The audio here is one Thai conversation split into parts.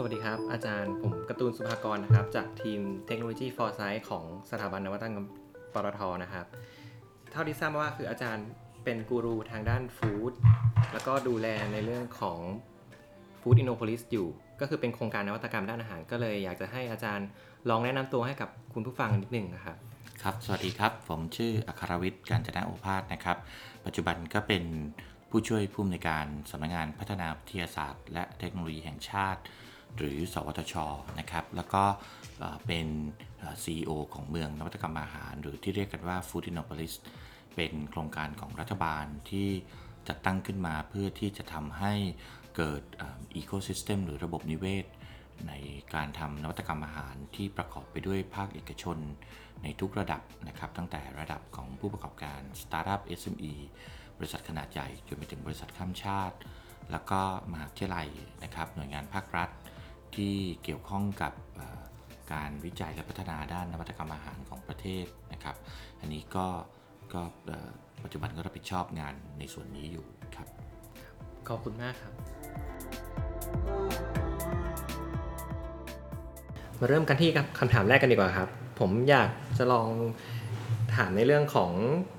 สวัสดีครับ อาจารย์ผมการ์ตูนสุภากรนะครับ จากทีม Technology Foresight ของสถาบันนวัตกรรมปตทนะครับ เท่าที่ทราบมาว่าคืออาจารย์เป็นกูรูทางด้าน food แล้วก็ดูแลในเรื่องของ Food Innopolis อยู่ ก็คือเป็นโครงการนวัตกรรมด้านอาหาร ก็เลยอยากจะให้อาจารย์ลองแนะนำตัวให้กับคุณผู้ฟังนิดนึงนะครับครับ สวัสดีครับ ผมชื่ออัครวิทย์กาญจนโอภาษนะครับ ปัจจุบันก็เป็นผู้ช่วยผู้อำนวยการสำนักงานพัฒนาวิทยาศาสตร์ และเทคโนโลยีแห่งชาติ หรือสวทชนะครับ แล้วก็เป็นเอ่อ CEO ของเมืองนวัตกรรมอาหาร หรือที่เรียกกันว่า Food Innopolis เป็นโครงการของรัฐบาลที่จัดตั้งขึ้นมาเพื่อที่จะทำให้เกิดอีโคซิสเต็มหรือระบบนิเวศ ในการทำนวัตกรรมอาหารที่ประกอบไปด้วยภาคเอกชน ในทุกระดับนะครับ ตั้งแต่ระดับของผู้ประกอบการสตาร์ทอัพ SME บริษัทขนาดใหญ่จนไปถึงบริษัทข้ามชาติ แล้วก็มหาวิทยาลัยนะครับหน่วยงานภาครัฐ ที่เกี่ยวข้องกับการวิจัยและพัฒนาด้านนวัตกรรมอาหารของประเทศนะครับ อันนี้ก็ก็ปัจจุบันก็รับผิดชอบงานในส่วนนี้อยู่ครับ ขอบคุณมากครับ มาเริ่มกันที่คำถามแรกกันดีกว่าครับ ผมอยากจะลองถามในเรื่องของ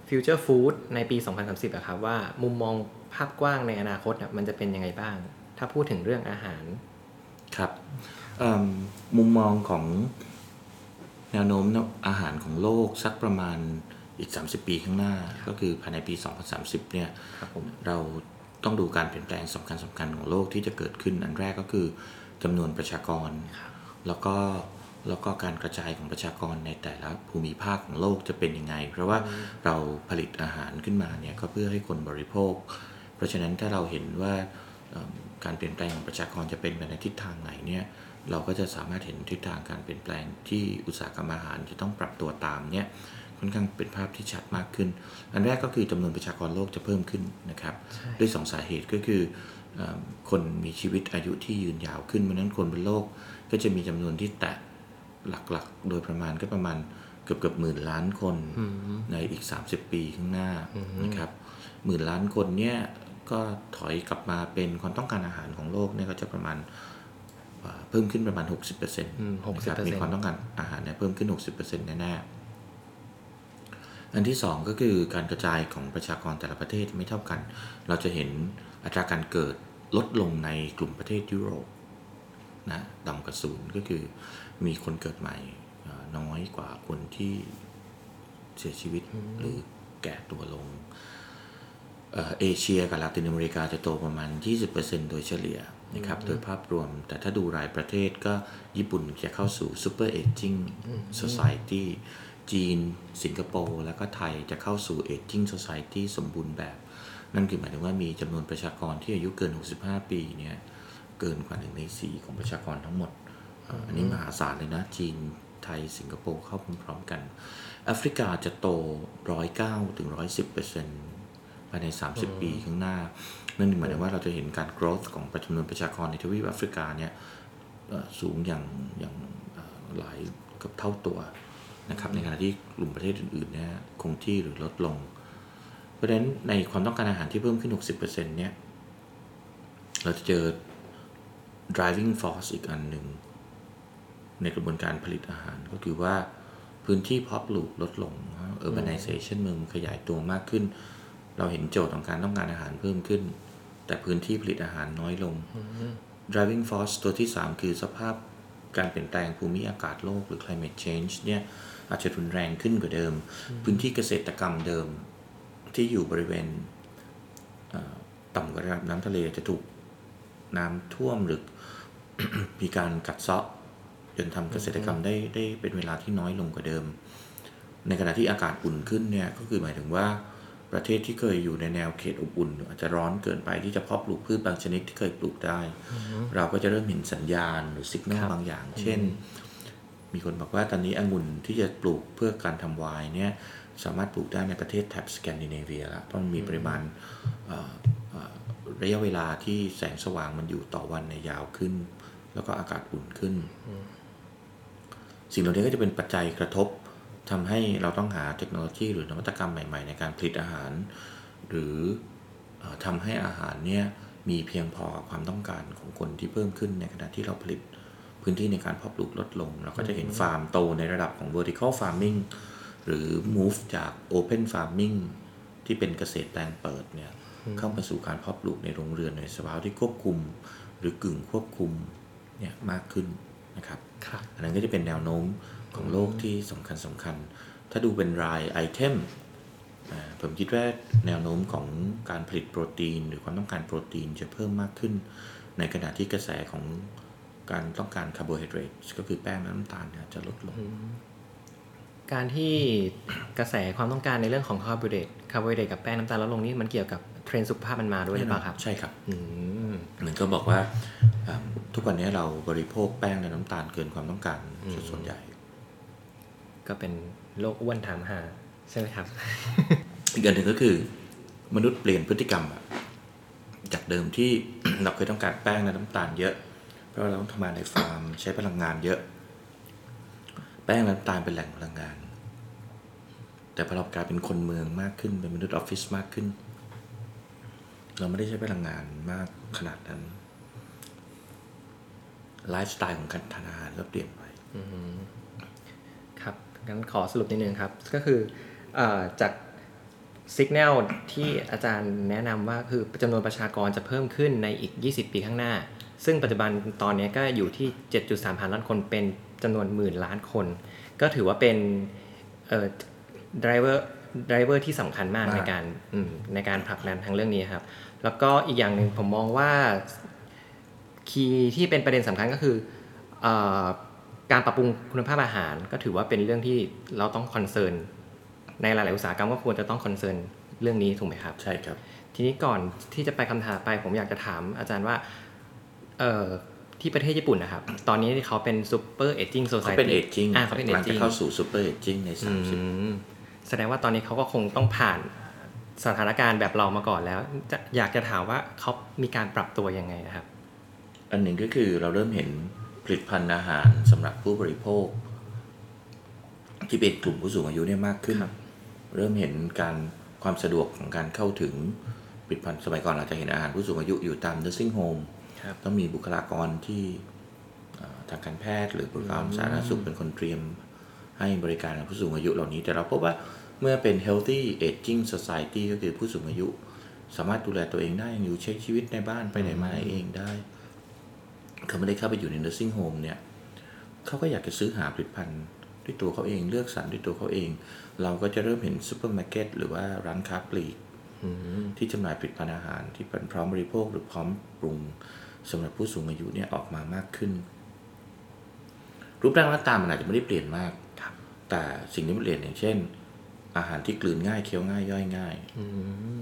Future Food ในปี 2030อะครับว่ามุมมองภาพกว้างในอนาคตมันจะเป็นยังไงบ้าง ถ้าพูดถึงเรื่องอาหาร ครับเอิ่มมุมมองของแนวโน้มอาหารของโลกสักประมาณอีก 30 ปีข้างหน้า ก็คือภายในปี 2030 เนี่ยครับผมเราต้องดูการเปลี่ยนแปลงสำคัญสำคัญของโลกที่จะเกิดขึ้นอันแรกก็คือจำนวนประชากร แล้วก็แล้วก็การกระจายของประชากรในแต่ละภูมิภาคของโลกจะเป็นยังไง เพราะว่าเราผลิตอาหารขึ้นมาเนี่ยก็เพื่อให้คนบริโภค เพราะฉะนั้นถ้าเราเห็นว่าเอิ่ม การเปลี่ยนแปลงของประชากรจะเป็นไปในทิศทางไหนเนี่ยเราก็จะสามารถเห็นทิศทางการเปลี่ยนแปลงที่อุตสาหกรรมอาหารจะต้องปรับตัวตามเนี่ยค่อนข้างเป็นภาพที่ชัดมากขึ้น อันแรกก็คือจำนวนประชากรโลกจะเพิ่มขึ้นนะครับ ด้วยสองสาเหตุก็คือเออคนมีชีวิตอายุที่ยืนยาวขึ้นเพราะฉะนั้นคนบนโลกก็จะมีจำนวนที่แตะหลักๆ โดยประมาณก็ประมาณเกือบเกือบหมื่นล้านคนในอีก 30 ปีข้างหน้านะครับหมื่นล้านคนเนี่ย ก็ถอยกลับมาเป็นความต้องการอาหารของโลกเนี่ยก็จะประมาณเอ่อเพิ่มขึ้นประมาณ 60%นอืมะครับ60%มีความต้องการอาหารเนี่ยเพิ่มขึ้น 60%แน่ๆอันที่สองก็คือการกระจายของประชากรแต่ละประเทศไม่เท่ากัน เราจะเห็นอัตราการเกิดลดลงในกลุ่มประเทศยุโรปนะต่ำกว่าศูนย์ก็คือมีคนเกิดใหม่เอ่อน้อยกว่าคนที่เสียชีวิตหรือแก่ตัวลง เอ่อเอเชียกับลาตินอเมริกาจะโตประมาณ 20%โดยเฉลี่ยนะครับ โดยภาพรวม แต่ถ้าดูรายประเทศก็ญี่ปุ่นจะเข้าสู่ Super Aging Society จีน สิงคโปร์ แล้วก็ไทยจะเข้าสู่ Aging Society สมบูรณ์แบบ นั่นคือหมายถึงว่ามีจำนวนประชากรที่อายุเกิน 65 ปีเนี่ยเกินกว่าหนึ่งในสี่ของประชากรทั้งหมดอ่าอันนี้มหาศาลเลยนะ จีนไทยสิงคโปร์เข้าพร้อมๆกัน แอฟริกาจะโต 109ถึง110เปอร์เซ็นต์ ภายใน 30 ปีข้างหน้า นั่นหมายถึงว่าเราจะเห็นการ growth ของจำนวนประชากรในทวีปแอฟริกาเนี่ยเอ่อสูงอย่างอย่างเอ่อหลายเกับเท่าตัวนะครับในขณะที่กลุ่มประเทศอื่นๆเนี่ยคงที่หรือลดลง เพราะฉะนั้นในความต้องการอาหารที่เพิ่มขึ้น 60%เนี่ยเราจะเจอ driving force อีกอันหนึ่ง ในกระบวนการผลิตอาหารก็คือว่าพื้นที่เพาะปลูกลดลง urbanization เมืองขยายตัวมากขึ้น เราเห็นโจทย์ของการต้องการอาหารเพิ่มขึ้น แต่พื้นที่ผลิตอาหารน้อยลง driving force ตัวที่ 3 คือสภาพการเปลี่ยนแปลงภูมิอากาศโลกหรือ climate change เนี่ยอาจจะรุนแรงขึ้นกว่าเดิม พื้นที่เกษตรกรรมเดิมที่อยู่บริเวณเอ่อต่ำกว่าระดับน้ำทะเลจะถูกน้ำท่วมหรือมีการกัดเซาะจนทำเกษตรกรรมได้ได้เป็นเวลาที่น้อยลงกว่าเดิม ในขณะที่อากาศอุ่นขึ้นเนี่ยก็คือหมายถึงว่า ประเทศที่เคยอยู่ในแนวเขตอบอุ่น อาจจะร้อนเกินไปที่จะเพาะปลูกพืชบางชนิดที่เคยปลูกได้ เราก็จะเริ่มเห็นสัญญาณหรือสัญญาณบางอย่าง เช่น มีคนบอกว่าตอนนี้องุ่นที่จะปลูกเพื่อการทำไวน์เนี่ยสามารถปลูกได้ในประเทศแถบสแกนดิเนเวียแล้วเพราะมันมีปริมาณเอ่อเอ่อระยะเวลาที่แสงสว่างมันอยู่ต่อวันในยยาวขึ้น แล้วก็อากาศอุ่นขึ้น สิ่งเหล่านี้ก็จะเป็นปัจจัยกระทบ ทำให้เราต้องหาเทคโนโลยีหรือนวัตกรรมใหม่ๆ ในการผลิตอาหาร หรือเออทำให้อาหารเนี่ยมีเพียงพอกับความต้องการของคนที่เพิ่มขึ้นในขณะที่เราผลิตพื้นที่ในการเพาะปลูกลดลง เราก็จะเห็นฟาร์มโตในระดับของ vertical farming หรือ move จาก open farming ที่เป็นเกษตรแปลงเปิดเนี่ยเข้ามาสู่การเพาะปลูกในโรงเรือนในสภาวะที่ควบคุม หรือกึ่งควบคุมเนี่ยมากขึ้นนะครับครับอันนั้นก็จะเป็นแนวโน้ม ของโลกที่สำคัญสำคัญ ถ้าดูเป็นราย item อ่าผมคิดว่าแนวโน้มของการผลิตโปรตีน หรือความต้องการโปรตีนจะเพิ่มมากขึ้น ในขณะที่กระแสของการต้องการคาร์โบไฮเดรตก็คือแป้งและน้ำตาลเนี่ยจะลดลง การที่กระแสความต้องการในเรื่องของคาร์โบไฮเดรตคาร์โบไฮเดรตกับแป้งน้ำตาลลดลงนี่มันเกี่ยวกับเทรนด์สุขภาพมันมาด้วยหรือเปล่าครับ ใช่ครับอืมเหมือนก็บอกว่าอ่าทุกวันนี้เราบริโภคแป้งและน้ำตาลเกินความต้องการส่วนใหญ่ ก็เป็นโรคอ้วนถามหาใช่ไหมครับ อีกอันหนึ่งก็คือ มนุษย์เปลี่ยนพฤติกรรมอะจากเดิมที่เราเคยต้องการแป้งและน้ำตาลเยอะ เพราะเราต้องทำงานในฟาร์มใช้พลังงานเยอะ แป้งและน้ำตาลเป็นแหล่งพลังงาน แต่พอเรากลายเป็นคนเมืองมากขึ้นเป็นมนุษย์ออฟฟิศมากขึ้น เราไม่ได้ใช้พลังงานมากขนาดนั้นไลฟ์สไตล์ของการทานอาหารก็เปลี่ยนไปครับ งั้นขอสรุปนิดนึงครับ ก็คือเออจากสัญญาณที่อาจารย์แนะนำว่าคือจำนวนประชากรจะเพิ่มขึ้นในอีก 20 ปีข้างหน้า ซึ่งปัจจุบันตอนนี้ก็อยู่ที่ 7.3พันล้านคนเป็นจำนวนหมื่นล้านคน ก็ถือว่าเป็นเอ่อ driver driver ที่สำคัญมากมากในการอืมในการผลักดันทางเรื่องนี้ครับ แล้วก็อีกอย่างหนึ่งผมมองว่า key ที่เป็นประเด็นสำคัญก็คือเออ การปรับปรุงคุณภาพอาหารก็ถือว่าเป็นเรื่องที่เราต้อง concern ในหลาย ๆ อุตสาหกรรมก็ควรจะต้อง concern เรื่องนี้ถูกไหมครับ ใช่ครับ ทีนี้ก่อนที่จะไปคำถามไปผมอยากจะถามอาจารย์ว่าเอ่อที่ประเทศญี่ปุ่นนะครับ ตอนนี้ที่เขาเป็น super aging society เขาเป็น aging อ่าเขาเป็น aging กำลังจะงเข้าสู่ super aging ในสามสิบแสดงว่าตอนนี้เขาก็คงต้องผ่านสถานการณ์แบบเรามาก่อนแล้วจะอยากจะถามว่าเขามีการปรับตัวยังไงนะครับ อันหนึ่งก็คือเราเริ่มเห็น ผลิตภัณฑ์อาหารสำหรับผู้บริโภค ที่เป็นกลุ่มผู้สูงอายุเนี่ยมากขึ้นครับเริ่มเห็นการความสะดวกของการเข้าถึงผลิตภัณฑ์สมัยก่อนเราจะเห็นอาหารผู้สูงอายุอยู่ตาม nursing home ครับต้องมีบุคลากรที่เอ่อทางการแพทย์ หรือบุคลากรสาธารณสุขเป็นคนเตรียมให้บริการกับผู้สูงอายุเหล่านี้ แต่เราพบว่าเมื่อเป็น healthy aging society ก็คือผู้สูงอายุ สามารถดูแลตัวเองได้อยู่ใช้ชีวิตในบ้านไปไหนมาไหนเองได้ เขาไม่ได้เข้าไปอยู่ใน nursing home เนี่ยเขาก็อยากจะซื้อหาผลิตภัณฑ์ด้วยตัวเขาเองเลือกสรรด้วยตัวเขาเอง เราก็จะเริ่มเห็นซูเปอร์มาร์เก็ตหรือว่าร้านค้าปลีกที่จำหน่ายผลิตภัณฑ์อาหารที่เป็นพร้อมบริโภคหรือพร้อมปรุงสำหรับผู้สูงอายุเนี่ยออกมามากขึ้น รูปร่างหน้าตามันอาจจะไม่ได้เปลี่ยนมากครับแต่สิ่งที่มันเปลี่ยนอย่างเช่น อาหารที่กลืนง่ายเคี้ยวง่ายย่อยง่าย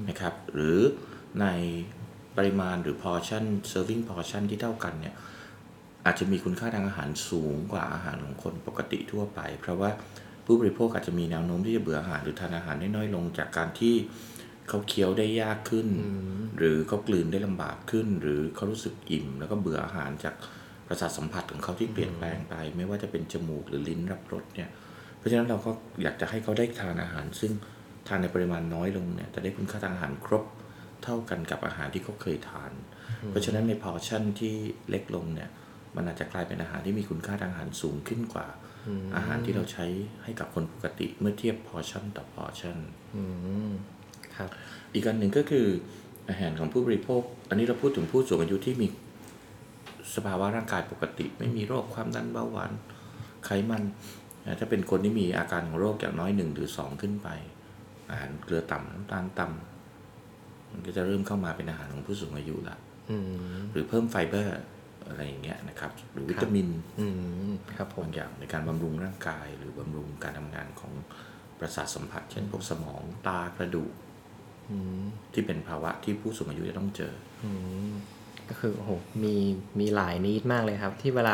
นะครับ หรือในปริมาณหรือ portion serving portion ที่เท่ากันเนี่ย อาจจะมีคุณค่าทางอาหารสูงกว่าอาหารของคนปกติทั่วไป เพราะว่าผู้บริโภคอาจจะมีแนวโน้มที่จะเบื่ออาหารหรือทานอาหารได้น้อยลงจากการที่เขาเคี้ยวได้ยากขึ้น หรือเขากลืนได้ลำบากขึ้น หรือเขารู้สึกอิ่ม แล้วก็เบื่ออาหารจากประสาทสัมผัสของเขาที่เปลี่ยนแปลงไป ไม่ว่าจะเป็นจมูกหรือลิ้นรับรสเนี่ยเพราะฉะนั้นเราก็อยากจะให้เขาได้ทานอาหาร ซึ่งทานในปริมาณน้อยลงเนี่ยจะได้คุณค่าทางอาหารครบเท่ากันกับอาหารที่เขาเคยทาน เพราะฉะนั้นใน portion ที่เล็กลงเนี่ย มันอาจจะกลายเป็นอาหารที่มีคุณค่าทางอาหารสูงขึ้นกว่า อาหารที่เราใช้ให้กับคนปกติเมื่อเทียบ portion ต่อ portion อืมครับอีกอันหนึ่งก็คืออาหารของผู้บริโภค อันนี้เราพูดถึงผู้สูงอายุที่มีสภาวะร่างกายปกติ ไม่มีโรคความดันเบาหวานไขมันนะถ้าเป็นคนที่มีอาการของโรคอย่างน้อยหนึ่งหรือสองขึ้นไป อาหารเกลือต่ำน้ำตาลต่ำมันก็จะเริ่มเข้ามาเป็นอาหารของผู้สูงอายุละอืมหรือเพิ่มไฟเบอร์ อะไรอย่างเงี้ยนะครับ หรือวิตามินอืมครับผมบางอย่างในการบำรุงร่างกาย หรือบำรุงการทำงานของประสาทสัมผัส เช่นพวกสมองตากระดูกที่เป็นภาวะที่ผู้สูงอายุจะต้องเจอก็คือโอ้โหมีมีหลายนิดมากเลยครับ ที่เวลา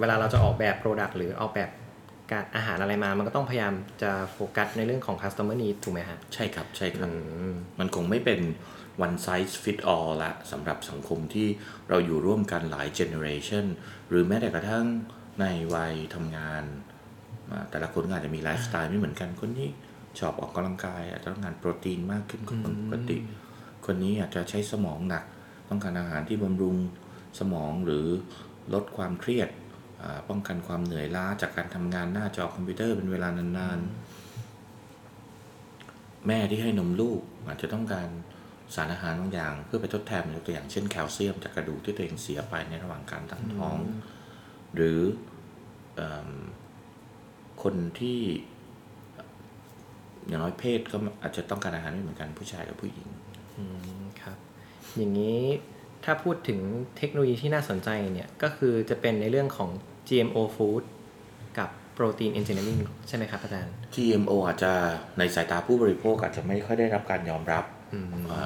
เวลาเราจะออกแบบโปรดักต์หรือออกแบบการอาหารอะไรมา มันก็ต้องพยายามจะโฟกัสในเรื่องของ customer need ถูกไหมฮะ ใช่ครับ ใช่ครับอืมมันคงไม่เป็น one size fit all ละสำหรับสังคมที่เราอยู่ร่วมกันหลาย generation หรือแม้แต่กระทั่งในวัยทำงาน แต่ละคนอาจจะมีไลฟ์สไตล์ไม่เหมือนกันคนนี้ชอบออกกำลังกาย อาจจะต้องการโปรตีนมากขึ้นกว่าคนปกติ คนนี้อาจจะใช้สมองหนัก ต้องการอาหารที่บำรุงสมองหรือลดความเครียดป้องกันความเหนื่อยล้าจากการทำงานหน้าจอคอมพิวเตอร์เป็นเวลานานๆ แม่ที่ให้นมลูกอาจจะต้องการ สารอาหารบางอย่าง เพื่อไปทดแทนยกตัวอย่างเช่นแคลเซียมจากกระดูกที่ตัวเองเสียไปในระหว่างการตั้งท้อง หรือคนที่อย่างน้อยเพศก็อาจจะต้องการอาหารไม่เหมือนกันผู้ชายกับผู้หญิงครับ อย่างนี้ถ้าพูดถึงเทคโนโลยีที่น่าสนใจเนี่ยก็คือจะเป็นในเรื่องของ GMO food กับโปรตีน engineering ใช่ไหมครับอาจารย์ GMO อาจจะในสายตาผู้บริโภคอาจจะไม่ค่อยได้รับการยอมรับ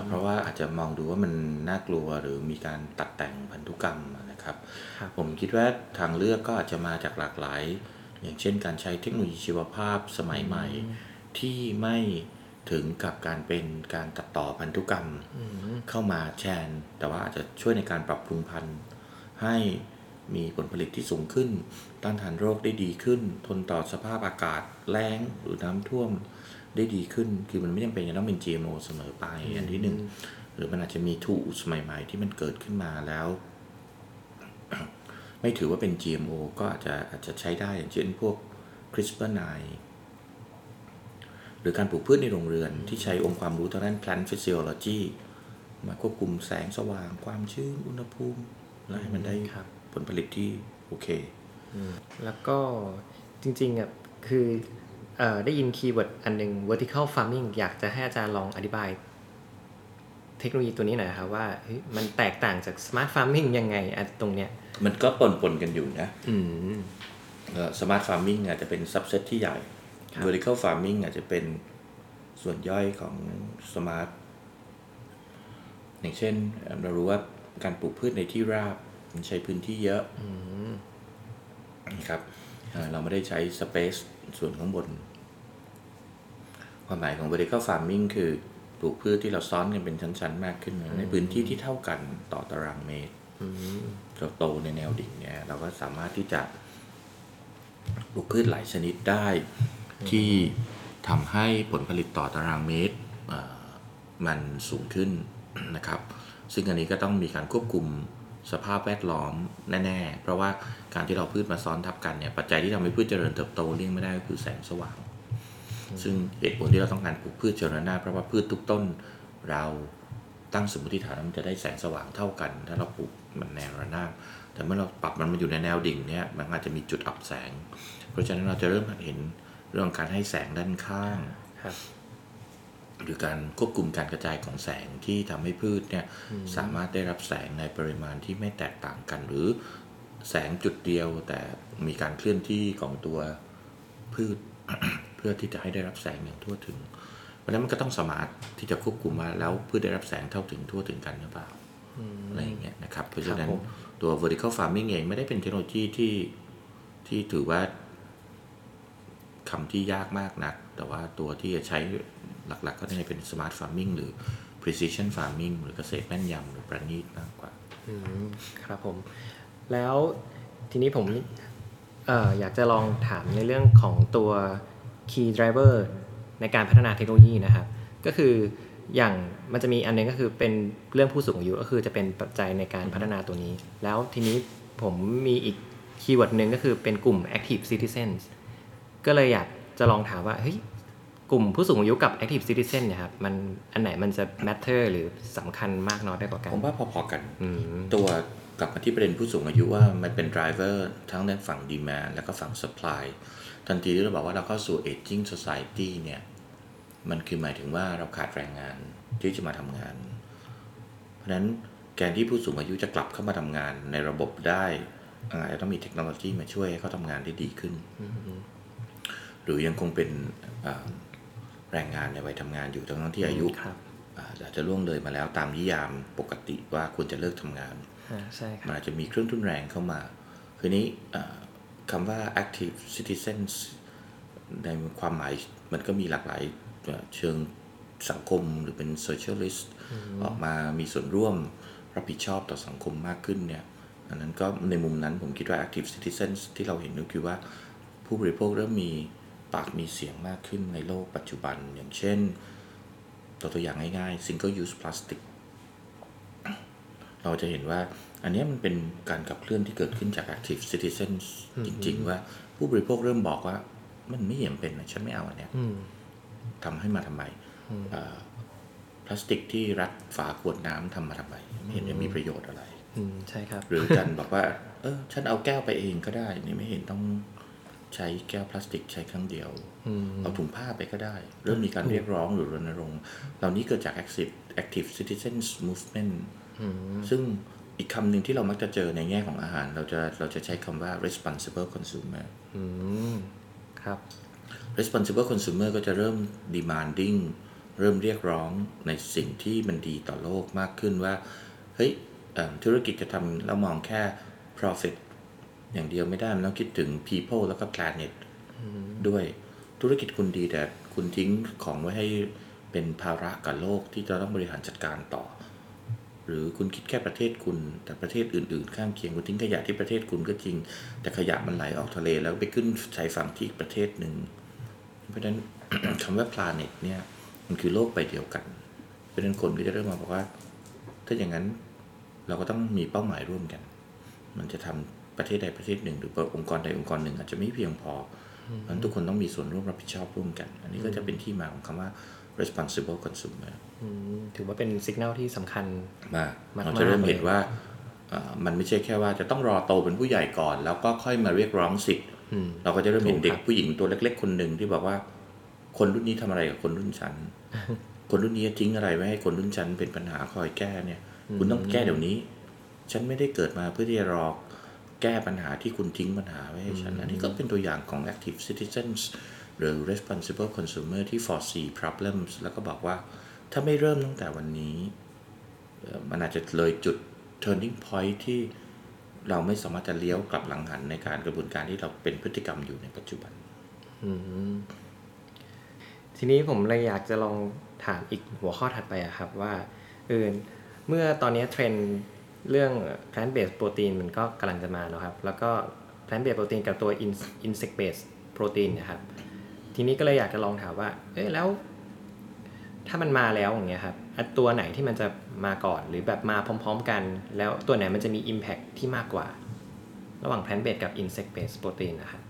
เพราะว่าอาจจะมองดูว่ามันน่ากลัวหรือมีการตัดแต่งพันธุกรรมนะครับรบผมคิดว่าทางเลือกก็อาจจะมาจากหลากหลาย อย่างเช่นการใช้เทคโนโลยีชีวภาพสมัยใหม่ ที่ไม่ถึงกับการเป็นการตัดต่อพันธุกรรมเข้ามาแชนแต่ว่าอาจจะช่วยในการปรับปรุงพันธุ์ให้ มีผลผลิตที่สูงขึ้น ต้านทานโรคได้ดีขึ้น ทนต่อสภาพอากาศแล้งหรือน้ำท่วมได้ดีขึ้น คือมันไม่จำเป็นจะต้องเป็น GMO เสมอไป อันที่หนึ่งหรือมันอาจจะมีทูสใหม่ ๆ ที่มันเกิดขึ้นมาแล้ว ไม่ถือว่าเป็น GMO ก็อาจจะอาจจะใช้ได้อย่างเช่นพวก CRISPR-9 หรือการปลูกพืชในโรงเรือน ที่ใช้องค์ความรู้ทางด้าน plant physiology มาควบคุมแสงสว่าง ความชื้น อุณหภูมิ แล้วให้มันได้ ผลผลิตที่โอเค แล้วก็จริงๆอะคืออได้ยิน keyword อันหนึ่ง vertical farming อยากจะให้อาจารย์ลองอธิบาย เทคโนโลยีตัวนี้หน่อยครับว่ามันแตกต่างจาก smart farming ยังไงตรงเนี้ย มันก็ปนๆกันอยู่นะ smart farming อาจจะเป็น subset ที่ใหญ่ vertical farming อาจจะเป็นส่วนย่อยของ smart อย่างเช่นเรารู้ว่าการปลูกพืชในที่ราบ มันใช้พื้นที่เยอะนะครับเราไม่ได้ใช้ space ส่วนข้างบน ความหมายของ vertical farming คือปลูกพืชที่เราซ้อนกันเป็นชั้น ๆ มากขึ้น ในพื้นที่ที่เท่ากันต่อตารางเมตรเราโตในแนวดิ่งเนี่ย เราก็สามารถที่จะปลูกพืชหลายชนิดได้ที่ทำให้ผลผลิตต่อตารางเมตรมันสูงขึ้นนะครับ ซึ่งอันนี้ก็ต้องมีการควบคุม สภาพแวดล้อมแน่ๆ เพราะว่าการที่เราพืชมาซ้อนทับกันเนี่ยปัจจัยที่ทำให้พืชเจริญเติบโตเลี่ยงไม่ได้ก็คือแสงสว่าง ซึ่งเหตุผลที่เราต้องการปลูกพืชเจริญหน้าเพราะว่าพืชทุกต้นเราตั้งสมมติฐานมันจะได้แสงสว่างเท่ากัน ถ้าเราปลูกมันแนวระนาบแต่เมื่อเราปรับมันมาอยู่ในแนวดิ่งเนี่ยมันอาจจะมีจุดอับแสง เพราะฉะนั้นเราจะเริ่มเห็นเรื่องการให้แสงด้านข้าง หรือการควบคุมการกระจายของแสงที่ทำให้พืชเนี่ยสามารถได้รับแสงในปริมาณที่ไม่แตกต่างกัน หรือแสงจุดเดียวแต่มีการเคลื่อนที่ของตัวพืชเพื่อที่จะให้ได้รับแสงอย่างทั่วถึง เพราะนั้นมันก็ต้องสามารถที่จะควบคุมว่าแล้วพืชได้รับแสงเท่าถึงทั่วถึงกันหรือเปล่าอะไรอย่างเงี้ยนะครับ เพราะฉะนั้นตัว vertical farming เองไม่ได้เป็นเทคโนโลยีที่ที่ถือว่าคำที่ยากมากนัก แต่ว่าตัวที่จะใช้ หลักๆ ก็จะเป็น smart farming หรือ precision farming หรือเกษตรแม่นยำหรือประณีตมากกว่าครับผม แล้วทีนี้ผมออยากจะลองถามในเรื่องของตัว key driver ในการพัฒนาเทคโนโลยีนะครับ ก็คืออย่างมันจะมีอันนึงก็คือเป็นเรื่องผู้สูงอายุก็คือจะเป็นปัจจัยในการพัฒนาตัวนี้ แล้วทีนี้ผมมีอีก keyword หนึ่งก็คือเป็นกลุ่ม active citizens ก็เลยอยากจะลองถามว่าเฮ้ย กลุ่มผู้สูงอายุกับ active citizen เนี่ยครับมันอันไหนมันจะ matter หรือสำคัญมากน้อยได้กว่ากัน ผมว่าพอๆกัน ตัวกลับมาที่ประเด็นผู้สูงอายุว่ามันเป็น driver ทั้งในฝั่ง demand แล้วก็ฝั่ง supply ทันทีที่เราบอกว่าเราเข้าสู่ aging society เนี่ย มันคือหมายถึงว่าเราขาดแรงงานที่จะมาทำงาน เพราะฉะนั้นแกนที่ผู้สูงอายุจะกลับเข้ามาทำงานในระบบได้อาจจะต้องมีเทคโนโลยีมาช่วยให้เขาทำงานได้ดีขึ้น หรือยังคงเป็น แรงงานในวัยทำงานอยู่ทั้งที่อายุอาจจะล่วงเลยมาแล้วตามนิยามปกติว่าควรจะเลิกทำงานมันอาจจะมีเครื่องทุนแรงเข้ามา คือนี้คำว่า active citizens ในความหมายมันก็มีหลากหลายเชิงสังคมหรือเป็น socialist ออกมามีส่วนร่วมรับผิดชอบต่อสังคมมากขึ้นเนี่ยอันนั้นก็ในมุมนั้นผมคิดว่า active citizens ที่เราเห็นก็คือว่าผู้บริโภคเริ่มมี ปากมีเสียงมากขึ้นในโลกปัจจุบัน อย่างเช่น ตัวตัวอย่างง่ายๆ single use plastic เราจะเห็นว่าอันเนี้ยมันเป็นการขับเคลื่อนที่เกิดขึ้นจาก active citizens จริง ๆ ว่าผู้บริโภคเริ่มบอกว่า มันไม่เห็นเป็นนะฉันไม่เอาอันเนี้ยอืมทำให้มาทำไมเอ่อพลาสติกที่รัดฝาขวดน้ำทำมาทำไมไม่เห็นจะมีประโยชน์อะไรอืมใช่ครับ หรือกันบอกว่า เออฉันเอาแก้วไปเองก็ได้ นี่ไม่เห็นต้อง ใช้แก้วพลาสติกใช้ครั้งเดียวอืมเอาถุงผ้าไปก็ได้ เริ่มมีการเรียกร้องหรือรณรงค์เหล่านี้เกิดจาก active active citizens movement ซึ่งอีกคำหนึ่งที่เรามักจะเจอในแง่ของอาหาร เราจะเราจะใช้คำว่า responsible consumer อืมครับ responsible consumer ก็จะเริ่ม demanding เริ่มเรียกร้องในสิ่งที่มันดีต่อโลกมากขึ้นว่า เฮ้ยเอิ่มธุรกิจจะทำแล้วมองแค่ profit อย่างเดียวไม่ได้มันต้องคิดถึง people แล้วก็ planet ด้วยธุรกิจคุณดีแต่คุณทิ้งของไว้ให้เป็นภาระกับโลกที่จะต้องบริหารจัดการต่อ หรือคุณคิดแค่ประเทศคุณ แต่ประเทศอื่น ๆ ข้างเคียงคุณทิ้งขยะที่ประเทศคุณก็จริง แต่ขยะมันไหลออกทะเลแล้วไปขึ้นชายฝั่งที่อีกประเทศหนึ่งเพราะฉะนั้นคำว่า planet เนี่ยมันคือโลกใบเดียวกันเพราะฉะนั้นคนก็จะเริ่มมาบอกว่า ถ้าอย่างนั้นเราก็ต้องมีเป้าหมายร่วมกัน มันจะทำ ประเทศใดประเทศหนึ่ง หรือองค์กรใดองค์กรหนึ่ง อาจจะไม่เพียงพอเพราะฉะนั้นทุกคนต้องมีส่วนร่วมรับผิดชอบร่วมกัน อันนี้ก็จะเป็นที่มาของคำว่า responsible consumer อืมถือว่าเป็นสัญญาณที่สำคัญมากมากๆเราจะเริ่มเห็นเลยว่าเอ่อมันไม่ใช่แค่ว่าจะต้องรอโตเป็นผู้ใหญ่ก่อน แล้วก็ค่อยมาเรียกร้องสิทธิ์อืมเราก็จะเริ่มเห็นถูกเด็กครับผู้หญิงตัวเล็ก ๆ คนหนึ่งที่บอกว่า คนรุ่นนี้ทำอะไรกับคนรุ่นฉัน คนรุ่นนี้ทิ้งอะไรไว้ให้คนรุ่นฉันเป็นปัญหาคอยแก้เนี่ย คุณต้องแก้เดี๋ยวนี้ ฉันไม่ได้เกิดมาเพื่อที่จะรอ แก้ปัญหาที่คุณทิ้งปัญหาไว้ให้ฉัน อันนี้ก็เป็นตัวอย่างของ active citizens หรือ responsible consumer ที่ foresee problems แล้วก็บอกว่าถ้าไม่เริ่มตั้งแต่วันนี้เอ่อมันอาจจะเลยจุด turning point ที่เราไม่สามารถจะเลี้ยวกลับหลังหันในการกระบวนการที่เราเป็นพฤติกรรมอยู่ในปัจจุบันทีนี้ผมเลยอยากจะลองถามอีกหัวข้อถัดไปอะครับว่าเออเมื่อตอนนี้เทรนด์ เรื่อง plant based protein มันก็กำลังจะมาแล้วครับ แล้วก็ plant based protein กับตัว in- insect based protein นะครับ ทีนี้ก็เลยอยากจะลองถามว่า เอ้ยแล้ว ถ้ามันมาแล้วอย่างเงี้ยครับตัวไหนที่มันจะมาก่อนหรือแบบมาพร้อม ๆ กัน แล้วตัวไหนมันจะมี impact ที่มากกว่า ระหว่าง plant based กับ insect based protein นะครับ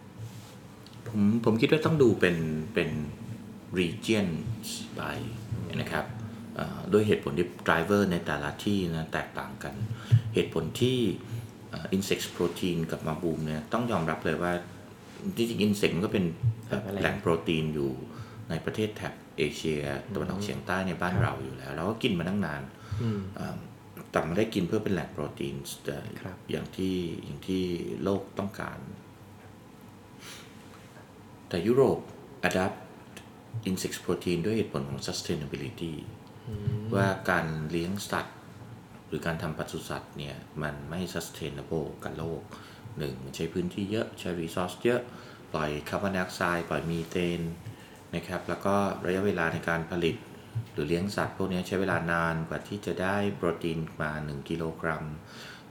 ผมผมคิดว่าต้องดูเป็นเป็น region ไปนะครับ ด้วยเหตุผลที่ driver ในแต่ละที่นะแตกต่างกัน เหตุผลที่เอ่อ insect protein กับมาบูมเนี่ยต้องยอมรับเลยว่าจริงๆ insect มันก็เป็นครับอะไรแหล่งโปรตีนอยู่ในประเทศแถบเอเชียตะวันออกเฉียงใต้ในบ้านเราอยู่แล้ว เราก็กินมาตั้งนานอืมเอ่อแต่ไม่ได้กินเพื่อเป็นแหล่งโปรตีนแต่ครับอย่างที่อย่างที่โลกต้องการ แต่ยุโรป adapt insect protein ด้วยเหตุผลของ sustainability ว่าการเลี้ยงสัตว์ หรือการทำปศุสัตว์เนี่ยมันไม่ sustainable กับโลกหนึ่งมันใช้พื้นที่เยอะใช้ resource เยอะ ปล่อยคาร์บอนไดออกไซด์ปล่อยมีเทนนะครับแล้วก็ระยะเวลาในการผลิต หรือเลี้ยงสัตว์พวกนี้ใช้เวลานานกว่าที่จะได้โปรตีนมา 1 กิโลกรัม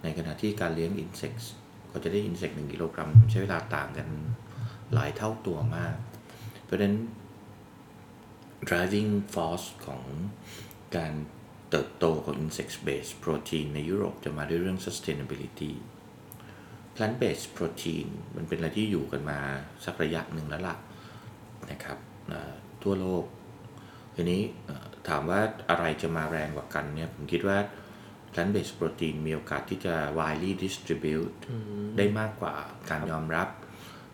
ในขณะที่การเลี้ยง insects ก็จะได้ insect 1กิโลกรัมใช้เวลาต่างกันหลายเท่าตัวมาก เพราะฉะนั้น driving force ของการเติบโตของ insect based protein ในยุโรปจะมาด้วยเรื่อง sustainability plant based protein มันเป็นอะไรที่อยู่กันมาสักระยะหนึ่งแล้วล่ะนะครับเอ่อทั่วโลก ทีนี้เอ่อถามว่าอะไรจะมาแรงกว่ากันเนี่ย ผมคิดว่า plant based protein มีโอกาสที่จะ widely distribute ได้มากกว่าการยอมรับ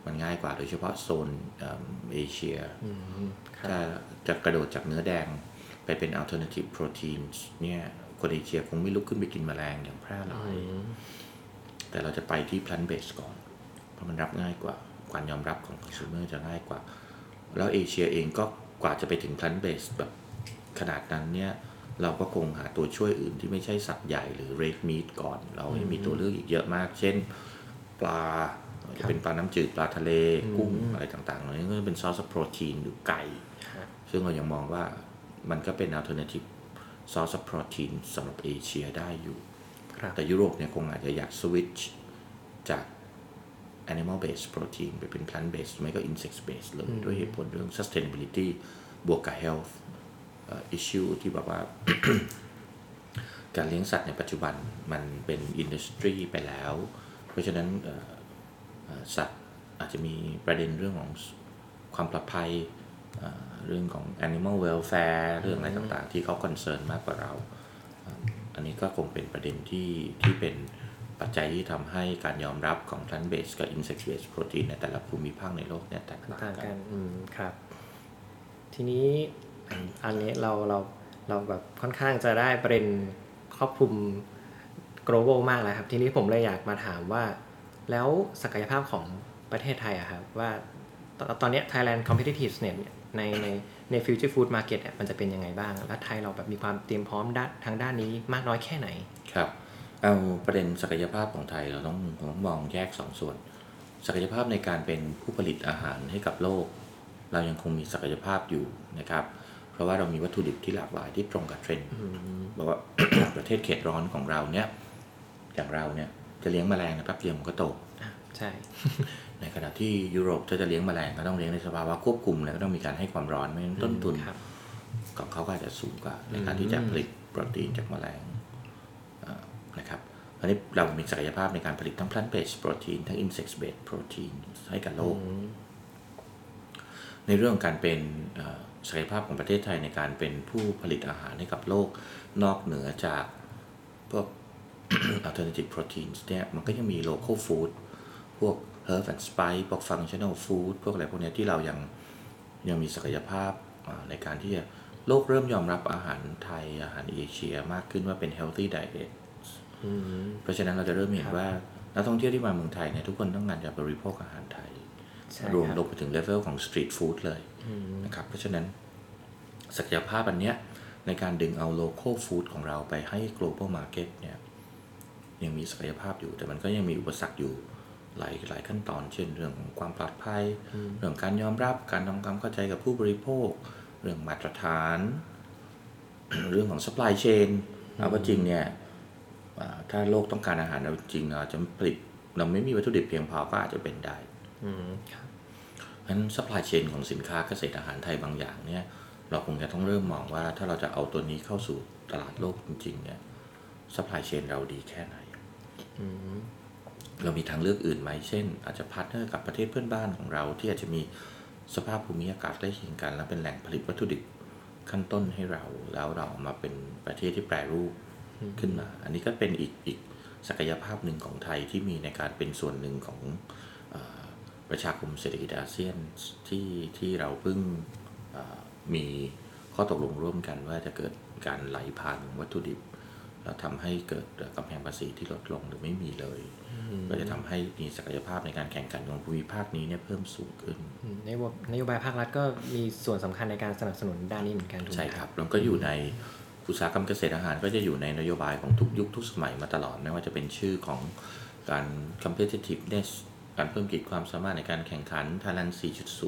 มันง่ายกว่าโดยเฉพาะโซนเอิ่มเอเชียถ้า จะกระโดดจากเนื้อแดงไปเป็น alternative proteins เนี่ยคนเอเชียคงไม่ลุกขึ้นไปกินแมลงอย่างแพร่หลายแต่เราจะไปที่ plant based ก่อน เพราะมันรับง่ายกว่าการยอมรับของ consumer จะง่ายกว่า แล้วเอเชียเองก็กว่าจะไปถึง plant based แบบขนาดนั้นเนี่ยเราก็คงหาตัวช่วยอื่นที่ไม่ใช่สัตว์ใหญ่หรือ red meat ก่อน เราให้มีตัวเลือกอีกเยอะมาก เช่น ปลาจะเป็นปลาน้ำจืดปลาทะเล กุ้งอะไรต่างๆเหล่านี้ก็เป็นซอสโปรตีนหรือไก่ ซึ่งเรายังมองว่ามันก็เป็น alternative source of protein สำหรับเอเชียได้อยู่ครับแต่ยุโรปเนี่ยคงอาจจะอยาก switch จาก animal based protein ไปเป็น plant based ไม่ก็ insect based เลย ด้วยเหตุผลเรื่อง sustainability บวกกับ health เอ่อ issue ที่แบบว่า การเลี้ยงสัตว์ในปัจจุบันมันเป็น industry ไปแล้ว เพราะฉะนั้นเอ่อเอ่อสัตว์อาจจะมีประเด็นเรื่องของความปลอดภัย เรื่องของ animal welfare เรื่องอะไรต่างๆ ที่เขา concern มากกว่าเรา อันนี้ก็คงเป็นประเด็นที่ที่เป็นปัจจัยที่ทำให้การยอมรับของ plant based กับ insect based protein ในแต่ละภูมิภาคในโลกเนี่ยแตกต่างกันอืมครับ ทีนี้อันอันนี้เราเราเราแบบค่อนข้างจะได้ประเด็นครอบคลุม global มากแล้วครับ ทีนี้ผมเลยอยากมาถามว่า แล้วศักยภาพของประเทศไทยอะครับว่า ตอนตอนเนี้ย Thailand Competitiveness เนี่ยในในใน Future Food Market เนี่ยมันจะเป็นยังไงบ้าง และไทยเราแบบมีความเตรียมพร้อมด้านทางด้านนี้มากน้อยแค่ไหน ครับ เอาประเด็นศักยภาพของไทยเราต้องต้องมองแยกสองส่วน ศักยภาพในการเป็นผู้ผลิตอาหารให้กับโลก เรายังคงมีศักยภาพอยู่นะครับ เพราะว่าเรามีวัตถุดิบที่หลากหลายที่ตรงกับเทรนด์บอกว่าประเทศเขตร้อนของเราเนี่ยอย่างเราเนี่ยจะเลี้ยงแมลงในแป๊บเดียวมันก็โตอะใช่ ในขณะที่ยุโรปถ้าจะเลี้ยงแมลงก็ต้องเลี้ยงในสภาวะควบคุมแล้วก็ต้องมีการให้ความร้อนไม่งั้นต้นทุนครับของเขาก็อาจจะสูงกว่า ในการที่จะผลิตโปรตีนจากแมลงอ่านะครับอันนี้เรามีศักยภาพในการผลิตทั้ง plant based protein ทั้ง insect based protein ให้กับโลก ในเรื่องของการเป็นเอ่อศักยภาพของประเทศไทยในการเป็นผู้ผลิตอาหารให้กับโลกนอกเหนือจากพวก alternative proteins เนี่ยมันก็ยังมี local food พวก herb and spice พวก functional food พวกอะไรพวกเนี้ยที่เรายังยังมีศักยภาพอ่าในการที่จะโลกเริ่มยอมรับอาหารไทยอาหารเอเชียมากขึ้นว่าเป็น healthy diet อืมเพราะฉะนั้นเราจะเริ่มเห็นครับว่านักท่องเที่ยวที่มาเมืองไทยเนี่ยทุกคนต้องการจะบริโภคอาหารไทยใช่รวมครับลงไปถึงเลเวลของสตรีทฟู้ดเลยนะครับเพราะฉะนั้นศักยภาพอันเนี้ยในการดึงเอาโล c a l ฟู้ดของเราไปให้ global market เนี่ยยังมีศักยภาพอยู่แต่มันก็ยังมีอุปสรรคอยู่ หลายหลายขั้นตอน เช่นเรื่องของความปลอดภัย เรื่องการยอมรับการทำความเข้าใจกับผู้บริโภค เรื่องมาตรฐาน เรื่องของ supply chain เอาว่าจริงเนี่ยอ่าถ้าโลกต้องการอาหารเราจริงเราจะผลิตเราไม่มีวัตถุดิบเพียงพอก็อาจจะเป็นได้อืมครับเพราะฉะนั้น supply chain ของสินค้าเกษตรอาหารไทยบางอย่างเนี่ยเราคงจะต้องเริ่มมองว่าถ้าเราจะเอาตัวนี้เข้าสู่ตลาดโลกจริงๆเนี่ย supply chain เราดีแค่ไหน เรามีทางเลือกอื่นไหม เช่น อาจจะ partner กับประเทศเพื่อนบ้านของเรา ที่อาจจะมีสภาพภูมิอากาศใกล้เคียงกัน และเป็นแหล่งผลิตวัตถุดิบขั้นต้นให้เรา แล้วเราเอามาเป็นประเทศที่แปรรูปขึ้นมา อันนี้ก็เป็นอีกอีกศักยภาพหนึ่งของไทยที่มีในการเป็นส่วนหนึ่งของเออประชาคมเศรษฐกิจอาเซียนที่ที่เราเพิ่งเอ่อมีข้อตกลงร่วมกันว่าจะเกิดการไหลผ่านวัตถุดิบ แล้วทำให้เกิดกำแพงภาษีที่ลดลงหรือไม่มีเลย ก็จะทำให้มีศักยภาพในการแข่งขันของภูมิภาคนี้เนี่ยเพิ่มสูงขึ้นอืมนโยบนโยบายภาครัฐก็มีส่วนสำคัญในการสนับสนุนด้านนี้เหมือนกันถูกไหมใช่ครับแล้วก็อยู่ในอุตสาหกรรมเกษตรอาหารก็จะอยู่ในนโยบายของทุกยุคทุกสมัยมาตลอดไม่ว่าจะเป็นชื่อของการ competitiveness การเพิ่มขีดความสามารถในการแข่งขัน Thailand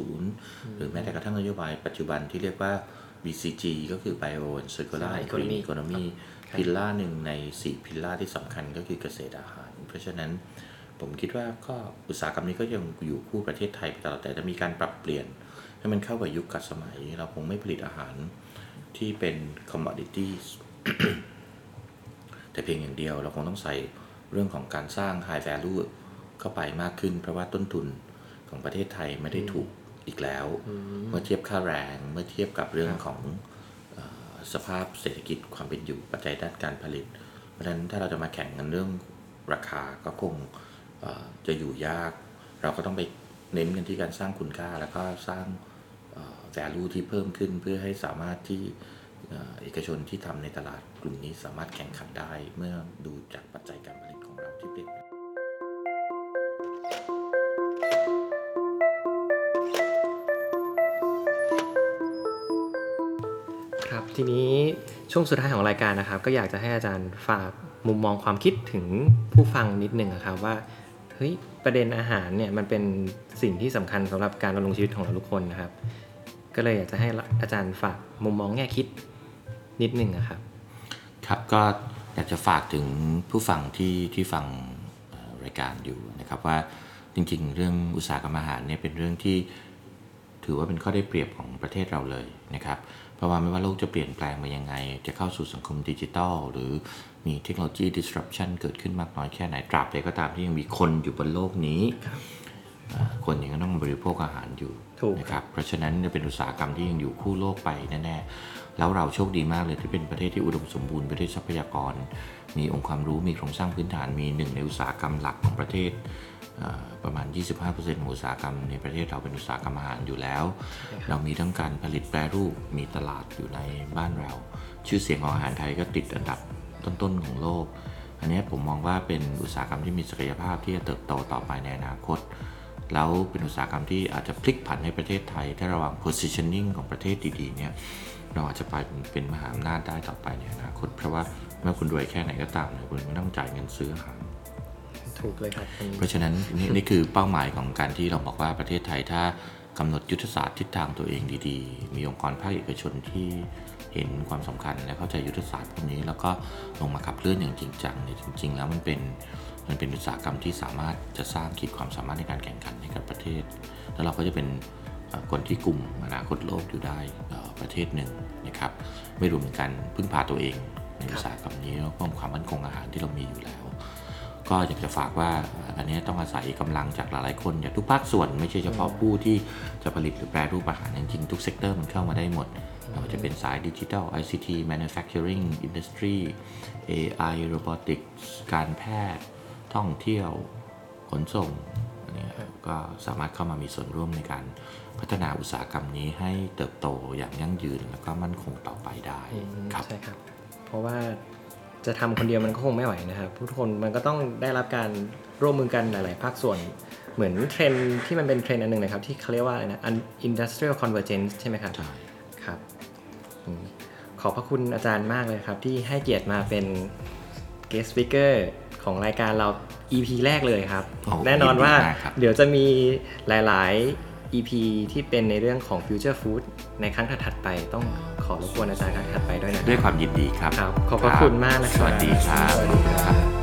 4.0 หรือแม้แต่กระทั่งนโยบายปัจจุบันที่เรียกว่า BCG ก็คือ Bio and Circular and Green Economy พิลล่าหนึ่งใน 4 พิลล่าที่สำคัญก็คือเกษตรอาหาร เพราะฉะนั้นผมคิดว่าก็อุตสาหกรรมนี้ก็ยังอยู่คู่ประเทศไทยไปตลอดแต่จะมีการปรับเปลี่ยนให้มันเข้ากับยุคกับสมัย เราคงไม่ผลิตอาหารที่เป็น commodities แต่เพียงอย่างเดียวเราคงต้องใส่เรื่องของการสร้าง high value เข้าไปมากขึ้น เพราะว่าต้นทุนของประเทศไทยไม่ได้ถูกอีกแล้ว เมื่อเทียบค่าแรงเมื่อเทียบกับเรื่องของเออสภาพเศรษฐกิจความเป็นอยู่ปัจจัยด้านการผลิต เพราะฉะนั้นถ้าเราจะมาแข่งกันเรื่อง ราคาก็คงจะอยู่ยาก เราก็ต้องไปเน้นกันที่การสร้างคุณค่าแล้วก็สร้าง value ที่เพิ่มขึ้นเพื่อให้สามารถที่เอกชนที่ทำในตลาดกลุ่มนี้สามารถแข่งขันได้เมื่อดูจากปัจจัยการผลิตของเราที่เปลี่ยนครับทีนี้ช่วงสุดท้ายของรายการนะครับ ก็อยากจะให้อาจารย์ฝาก มุมมองความคิดถึงผู้ฟังนิดนึงครับว่าเฮ้ยประเด็นอาหารเนี่ยมันเป็นสิ่งที่สำคัญสำหรับการดำรงชีวิตของเราทุกคนนะครับ ก็เลยอยากจะให้อาจารย์ฝากมุมมองแง่คิดนิดนึงอะครับ ครับก็อยากจะฝากถึงผู้ฟังที่ที่ฟังรายการอยู่นะครับว่าจริง ๆ เรื่องอุตสาหกรรมอาหารเนี่ยเป็นเรื่องที่ถือว่าเป็นข้อได้เปรียบของประเทศเราเลยนะครับ เพราะว่าไม่ว่าโลกจะเปลี่ยนแปลงมายังไง จะเข้าสู่สังคมดิจิทัล หรือมีเทคโนโลยี disruption เกิดขึ้นมากน้อยแค่ไหนตราบใดก็ตามที่ยังมีคนอยู่บนโลกนี้อ่าคนยังต้องบริโภคอาหารอยู่ถูกนะครับเพราะฉะนั้นจะเป็นอุตสาหกรรมที่ยังอยู่คู่โลกไปแน่ๆ แล้วเราโชคดีมากเลยที่เป็นประเทศที่อุดมสมบูรณ์ประเทศทรัพยากร มีองค์ความรู้มีโครงสร้างพื้นฐานมีหนึ่งในอุตสาหกรรมหลักของประเทศเอ่อประมาณ 25%ของอุตสาหกรรมในประเทศเราเป็นอุตสาหกรรมอาหารอยู่แล้ว เรามีทั้งการผลิตแปรรูปมีตลาดอยู่ในบ้านเรา ชื่อเสียงของอาหารไทยก็ติดอันดับต้นๆของโลก อันนี้ผมมองว่าเป็นอุตสาหกรรมที่มีศักยภาพที่จะเติบโตต่อไปในอนาคต แล้วเป็นอุตสาหกรรมที่อาจจะพลิกผันให้ประเทศไทย ถ้าระหว่าง positioning ของประเทศดีๆเนี่ย เราอาจจะไปเป็นมหาอำนาจได้ต่อไปในอนาคต เพราะว่าเมื่อคุณรวยแค่ไหนก็ตามเนี่ยคุณไม่ต้องจ่ายเงินซื้ออาหารถูกเลยครับอันนี้เพราะฉะนั้นนี่นี่คือเป้าหมายของการที่เราบอกว่าประเทศไทยถ้ากำหนดยุทธศาสตร์ทิศทางตัวเองดีๆ มีองค์กรภาคเอกชนที่เห็นความสำคัญและเข้าใจยุทธศาสตร์พวกนี้ แล้วก็ลงมาขับเคลื่อนอย่างจริงจังเนี่ยจริง ๆ แล้วมันเป็นมันเป็นอุตสาหกรรมที่สามารถจะสร้างขีดความสามารถในการแข่งขันให้กับประเทศ แล้วเราก็จะเป็นเอ่อ คนที่กลุ่มอนาคตโลกอยู่ได้เอ่อประเทศหนึ่งนะครับไม่รวมถึงการพึ่งพาตัวเองในอุตสาหกรรมนี้แล้วก็ความมั่นคงอาหารที่เรามีอยู่แล้ว ก็อยากจะฝากว่าอันนี้ต้องอาศัยกำลังจากหลายๆคนจากทุกภาคส่วนไม่ใช่เฉพาะผู้ที่จะผลิตหรือแปรรูปอาหารจริงๆทุก sector มันเข้ามาได้หมดไม่ว่าจะเป็นสายดิจิทัล ICT manufacturing industry AI robotics การแพทย์ ท่องเที่ยวขนส่งอันเนี้ยก็สามารถเข้ามามีส่วนร่วมในการ พัฒนาอุตสาหกรรมนี้ให้เติบโตอย่างยั่งยืนแล้วก็มั่นคงต่อไปได้อืมครับใช่ครับ เพราะว่าจะทำคนเดียวมันก็คงไม่ไหวนะครับทุกคนมันก็ต้องได้รับการร่วมมือกันหลาย ๆ ภาคส่วนเหมือนเทรนด์ที่มันเป็นเทรนด์อันหนึ่งนะครับที่เขาเรียกว่าอะไรนะ industrial convergence ใช่ไหมครับใช่ครับอืมขอบพระคุณอาจารย์มากเลยครับ ที่ให้เกียรติมาเป็น guest speaker ของรายการเรา EP แรกเลยครับโอ้แน่นอนว่ายินดีมากครับเดี๋ยวจะมีหลาย ๆ EP ที่เป็นในเรื่องของ future food ในครั้งถัดๆไปต้องขอรบกวนอาจารย์ครั้งถัดไปด้วยนะคด้รัวยบความยินดีครับ ครับ ขอบพระคุณมากนะครับ สวัสดีครับสวัสดีครับ